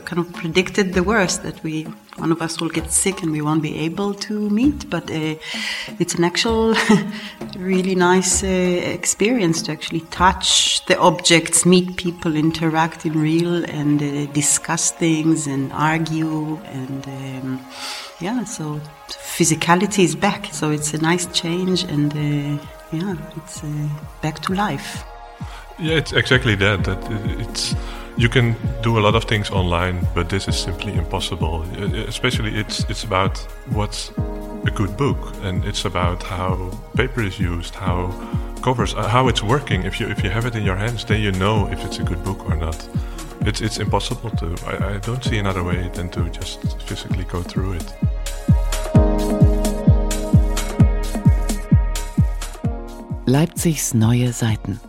kind of predicted the worst that we one of us will get sick and we won't be able to meet. But uh, it's an actual, really nice uh, experience to actually touch the objects, meet people, interact in real, and uh, discuss things and argue and. Um, yeah, so physicality is back. So it's a nice change, and uh, yeah, it's uh, back to life. Yeah, it's exactly that. That it's you can do a lot of things online, but this is simply impossible. Especially, it's it's about what's a good book, and it's about how paper is used, how covers, uh, how it's working. If you if you have it in your hands, then you know if it's a good book or not. It's it's impossible to. I, I don't see another way than to just physically go through it. Leipzigs neue Seiten.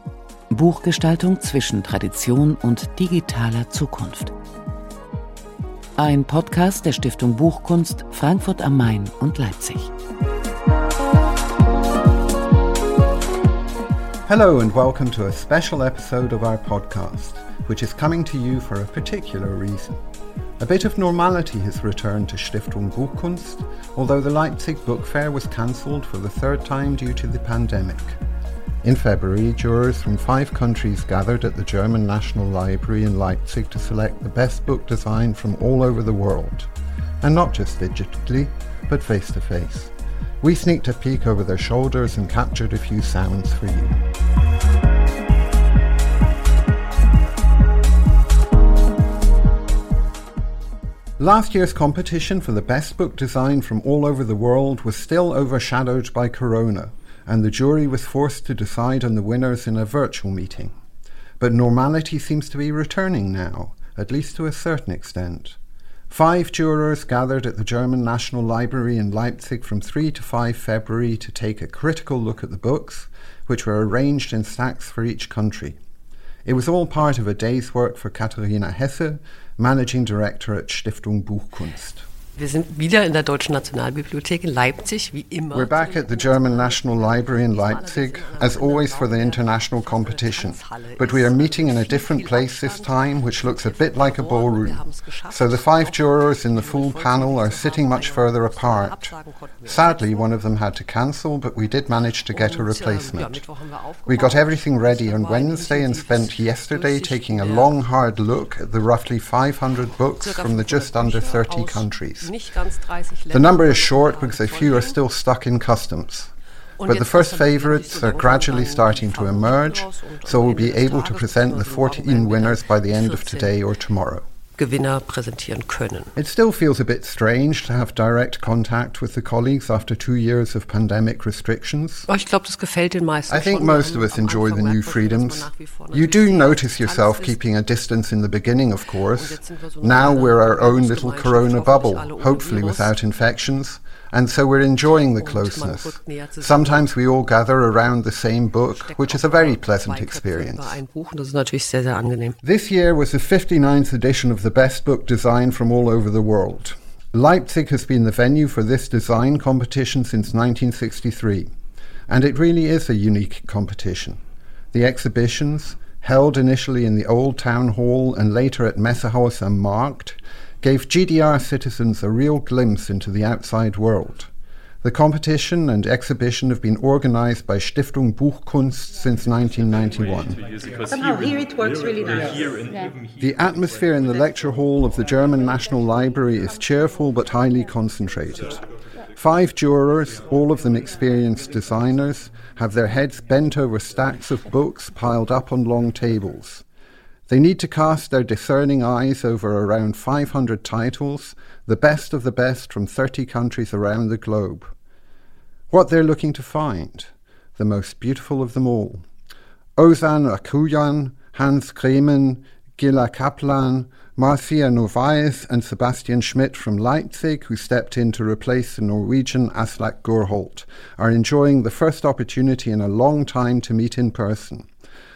Buchgestaltung zwischen Tradition und digitaler Zukunft. Ein Podcast der Stiftung Buchkunst Frankfurt am Main und Leipzig. Hello and welcome to a special episode of our podcast, which is coming to you for a particular reason. A bit of normality has returned to Stiftung Buchkunst, although the Leipzig Book Fair was cancelled for the third time due to the pandemic. In February, jurors from five countries gathered at the German National Library in Leipzig to select the best book design from all over the world. And not just digitally, but face to face. We sneaked a peek over their shoulders and captured a few sounds for you. Last year's competition for the best book design from all over the world was still overshadowed by Corona, and the jury was forced to decide on the winners in a virtual meeting. But normality seems to be returning now, at least to a certain extent. Five jurors gathered at the German National Library in Leipzig from 3 to 5 February to take a critical look at the books, which were arranged in stacks for each country. It was all part of a day's work for Katharina Hesse, Managing Director at Stiftung Buchkunst. Wir sind wieder in der Deutschen Nationalbibliothek in Leipzig, wie immer. We're back at the German National Library in Leipzig, as always for the international competition. But we are meeting in a different place this time, which looks a bit like a ballroom. So the five jurors in the full panel are sitting much further apart. Sadly, one of them had to cancel, but we did manage to get a ähm, replacement. We got everything ready on Wednesday and spent yesterday taking a long, hard look at the roughly 500 books from the just under 30 countries. The number is short because a few are still stuck in customs. But the first favourites are gradually starting to emerge, so we'll be able to present the 14 winners by the end of today or tomorrow. Gewinner präsentieren können. It still feels a bit strange to have direct contact with the colleagues after two years of pandemic restrictions. Ich glaube, das gefällt den meisten. I think most of us enjoy the new freedoms. You do notice yourself keeping a distance in the beginning, of course. Now we're our own little corona bubble, hopefully without infections. And so we're enjoying the closeness. Sometimes we all gather around the same book, which is a very pleasant experience. This year was the 59th edition of the Best Book Design from all over the world. Leipzig has been the venue for this design competition since 1963, and it really is a unique competition. The exhibitions, held initially in the Old Town Hall and later at Messehaus am Markt, gave GDR citizens a real glimpse into the outside world. The competition and exhibition have been organized by Stiftung Buchkunst since 1991. Somehow here it works really nice. The atmosphere in the lecture hall of the German National Library is cheerful but highly concentrated. Five jurors, all of them experienced designers, have their heads bent over stacks of books piled up on long tables. They need to cast their discerning eyes over around 500 titles, the best of the best from 30 countries around the globe. What they're looking to find, the most beautiful of them all. Ozan Akuyan, Hans Gremmen, Gila Kaplan, Marcia Novaes, and Sebastian Schmidt from Leipzig, who stepped in to replace the Norwegian Aslak Gurholt, are enjoying the first opportunity in a long time to meet in person.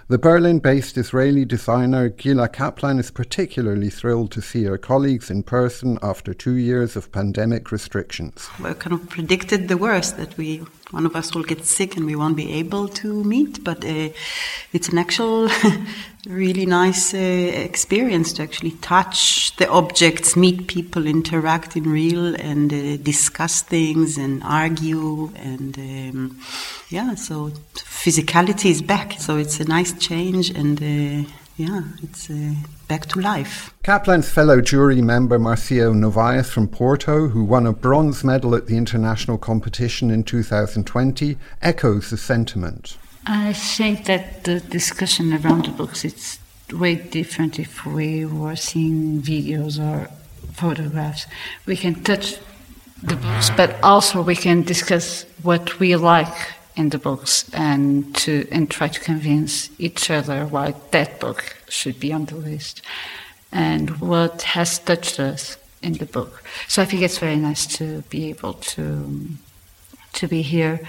The Berlin based Israeli designer Gila Kaplan is particularly thrilled to see her colleagues in person after two years of pandemic restrictions. We kind of predicted the worst that we one of us will get sick and we won't be able to meet. But uh, it's an actual, really nice uh, experience to actually touch the objects, meet people, interact in real, and uh, discuss things and argue. And um, yeah, so physicality is back. So it's a nice change and uh, yeah, it's uh, back to life. Kaplan's fellow jury member Marcio Novaes from Porto, who won a bronze medal at the international competition in 2020, echoes the sentiment. I think that the discussion around the books is way different if we were seeing videos or photographs. We can touch the books, but also we can discuss what we like in the books and to and try to convince each other why that book should be on the list and what has touched us in the book. So I think it's very nice to be able to to be here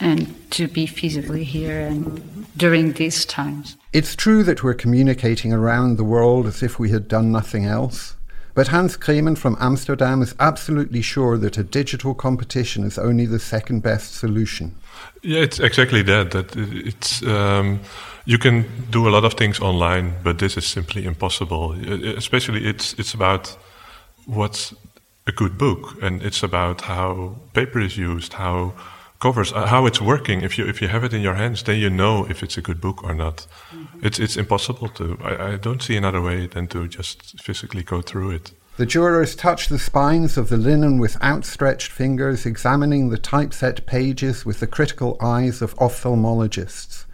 and to be physically here and during these times. It's true that we're communicating around the world as if we had done nothing else. But Hans Gremmen from Amsterdam is absolutely sure that a digital competition is only the second best solution. Yeah, it's exactly that. That it's um, you can do a lot of things online, but this is simply impossible. Especially, it's it's about what's a good book, and it's about how paper is used, how covers, uh, how it's working. If you if you have it in your hands, then you know if it's a good book or not. Mm-hmm. It's it's impossible to. I, I don't see another way than to just physically go through it. The jurors touch the spines of the linen with outstretched fingers, examining the typeset pages with the critical eyes of ophthalmologists.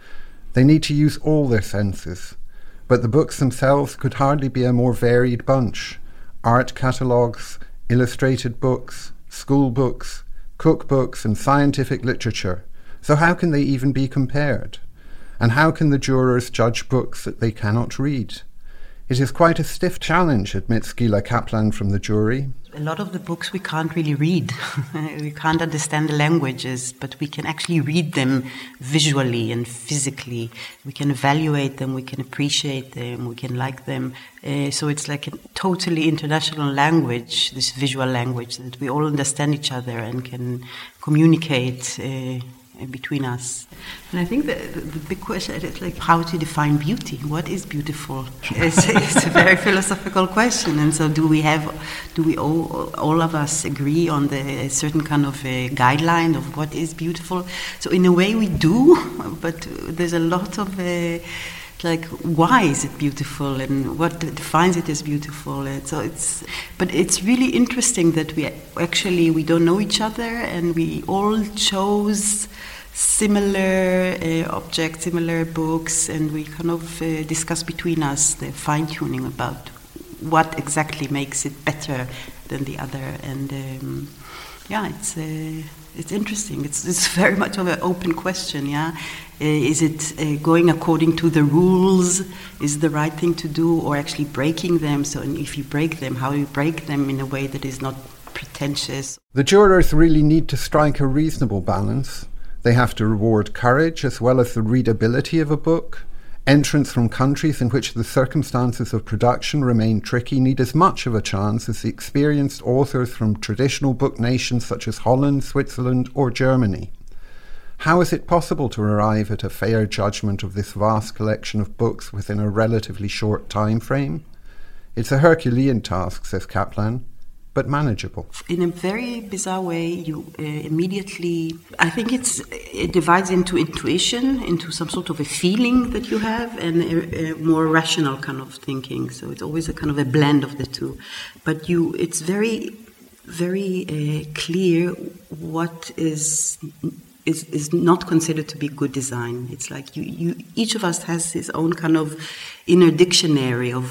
They need to use all their senses, but the books themselves could hardly be a more varied bunch art catalogues, illustrated books, school books, cookbooks, and scientific literature. So, how can they even be compared? And how can the jurors judge books that they cannot read? It is quite a stiff challenge, admits Gila Kaplan from the jury. A lot of the books we can't really read. we can't understand the languages, but we can actually read them visually and physically. We can evaluate them, we can appreciate them, we can like them. Uh, so it's like a totally international language, this visual language, that we all understand each other and can communicate. Uh, between us. And I think the, the, big question is like how to define beauty. What is beautiful? It's, it's, a very philosophical question. And so, do we have, do we all, all of us agree on the certain kind of a guideline of what is beautiful? So, in a way, we do, but there's a lot of. Uh, like why is it beautiful and what defines it as beautiful? And so it's but it's really interesting that we actually we don't know each other and we all chose similar uh, objects similar books and we kind of uh, discuss between us the fine tuning about what exactly makes it better than the other and um, yeah it's uh, it's interesting. It's, it's very much of an open question, yeah? Uh, is it uh, going according to the rules? Is the right thing to do, or actually breaking them? So, and if you break them, how you break them in a way that is not pretentious? The jurors really need to strike a reasonable balance. They have to reward courage as well as the readability of a book. Entrants from countries in which the circumstances of production remain tricky need as much of a chance as the experienced authors from traditional book nations such as Holland, Switzerland, or Germany. How is it possible to arrive at a fair judgment of this vast collection of books within a relatively short time frame? It's a Herculean task, says Kaplan but manageable. In a very bizarre way, you uh, immediately, I think it's it divides into intuition, into some sort of a feeling that you have, and a, a more rational kind of thinking. So it's always a kind of a blend of the two. But you, it's very, very uh, clear what is is, is not considered to be good design. It's like you, you, each of us has his own kind of inner dictionary of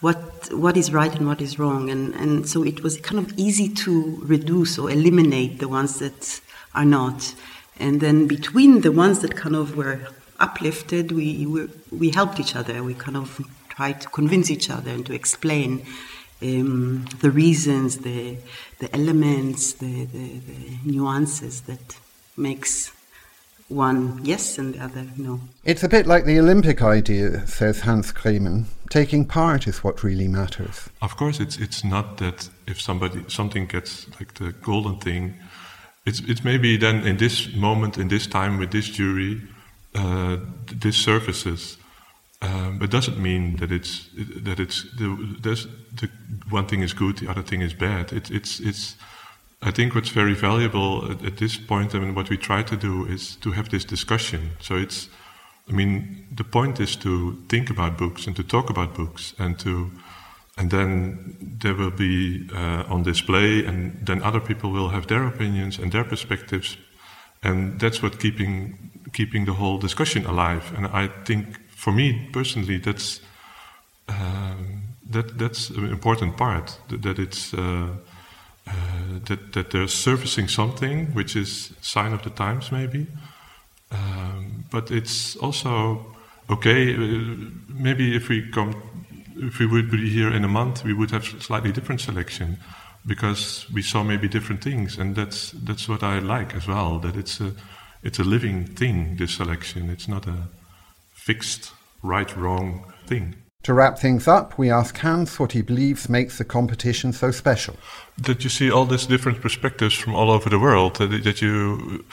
what what is right and what is wrong, and and so it was kind of easy to reduce or eliminate the ones that are not, and then between the ones that kind of were uplifted, we we, we helped each other. We kind of tried to convince each other and to explain um, the reasons, the the elements, the, the, the nuances that makes one yes and the other no. It's a bit like the Olympic idea, says Hans Gremmen. Taking part is what really matters. Of course, it's it's not that if somebody something gets like the golden thing, it's it's maybe then in this moment, in this time with this jury, uh, this surfaces. Um, but doesn't mean that it's that it's the, the one thing is good, the other thing is bad. It, it's it's I think what's very valuable at, at, this point, I mean, what we try to do is to have this discussion. So it's, I mean, the point is to think about books and to talk about books and to, and then there will be uh, on display, and then other people will have their opinions and their perspectives, and that's what keeping keeping the whole discussion alive. And I think, for me personally, that's um, that that's an important part. That, that it's. Uh, uh, that that they're surfacing something which is sign of the times maybe, um, but it's also okay. Uh, maybe if we come, if we would be here in a month, we would have slightly different selection because we saw maybe different things, and that's that's what I like as well. That it's a it's a living thing. This selection, it's not a fixed right wrong thing. To wrap things up, we ask Hans what he believes makes the competition so special. That you see all these different perspectives from all over the world, that, that you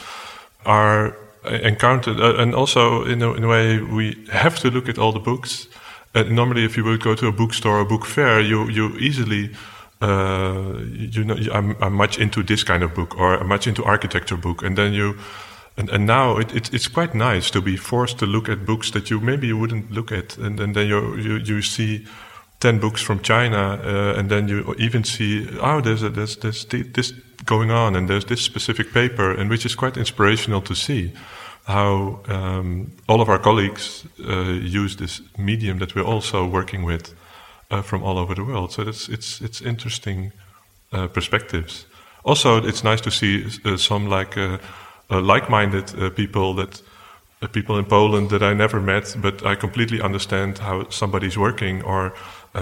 are encountered, uh, and also in a, in a, way we have to look at all the books. Uh, normally, if you would go to a bookstore or book fair, you you easily. Uh, you know, I'm, I'm much into this kind of book, or I'm much into architecture book, and then you and, and now it, it, it's quite nice to be forced to look at books that you maybe you wouldn't look at, and, and then you, you, you see 10 books from China, uh, and then you even see, oh, there's, a, there's, there's this going on, and there's this specific paper, and which is quite inspirational to see how um, all of our colleagues uh, use this medium that we're also working with uh, from all over the world. So it's, it's, it's interesting uh, perspectives. Also, it's nice to see uh, some like uh, uh, like-minded people that people in Poland that I never met, but I completely understand how somebody's working, or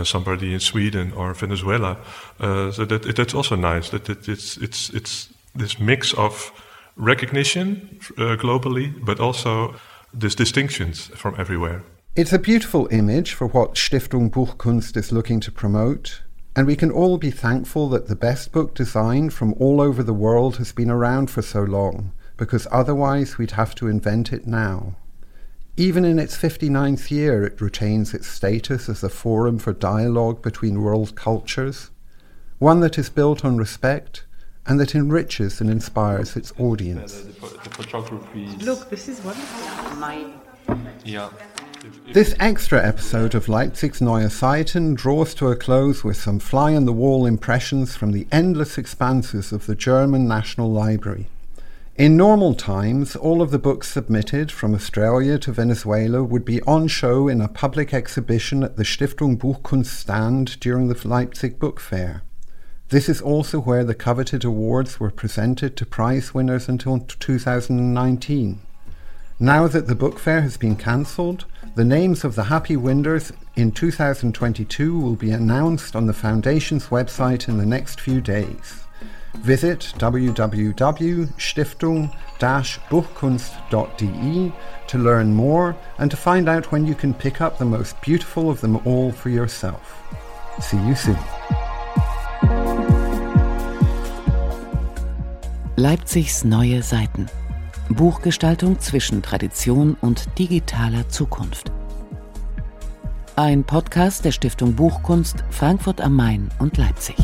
somebody in Sweden or Venezuela. so that that's also nice. That it's it's it's this mix of recognition uh, globally, but also these distinctions from everywhere. It's a beautiful image for what Stiftung Buchkunst is looking to promote, and we can all be thankful that the best book design from all over the world has been around for so long because otherwise we'd have to invent it now. Even in its 59th year, it retains its status as a forum for dialogue between world cultures, one that is built on respect and that enriches and inspires its audience. Look, this is wonderful. My... Yeah. This extra episode of Leipzig's Neue Seiten draws to a close with some fly on the wall impressions from the endless expanses of the German National Library. In normal times, all of the books submitted from Australia to Venezuela would be on show in a public exhibition at the Stiftung Buchkunst stand during the Leipzig Book Fair. This is also where the coveted awards were presented to prize winners until 2019. Now that the book fair has been cancelled, the names of the happy winners in 2022 will be announced on the Foundation's website in the next few days. Visit www.stiftung-buchkunst.de to learn more and to find out when you can pick up the most beautiful of them all for yourself. See you soon. Leipzigs neue Seiten. Buchgestaltung zwischen Tradition und digitaler Zukunft. Ein Podcast der Stiftung Buchkunst Frankfurt am Main und Leipzig.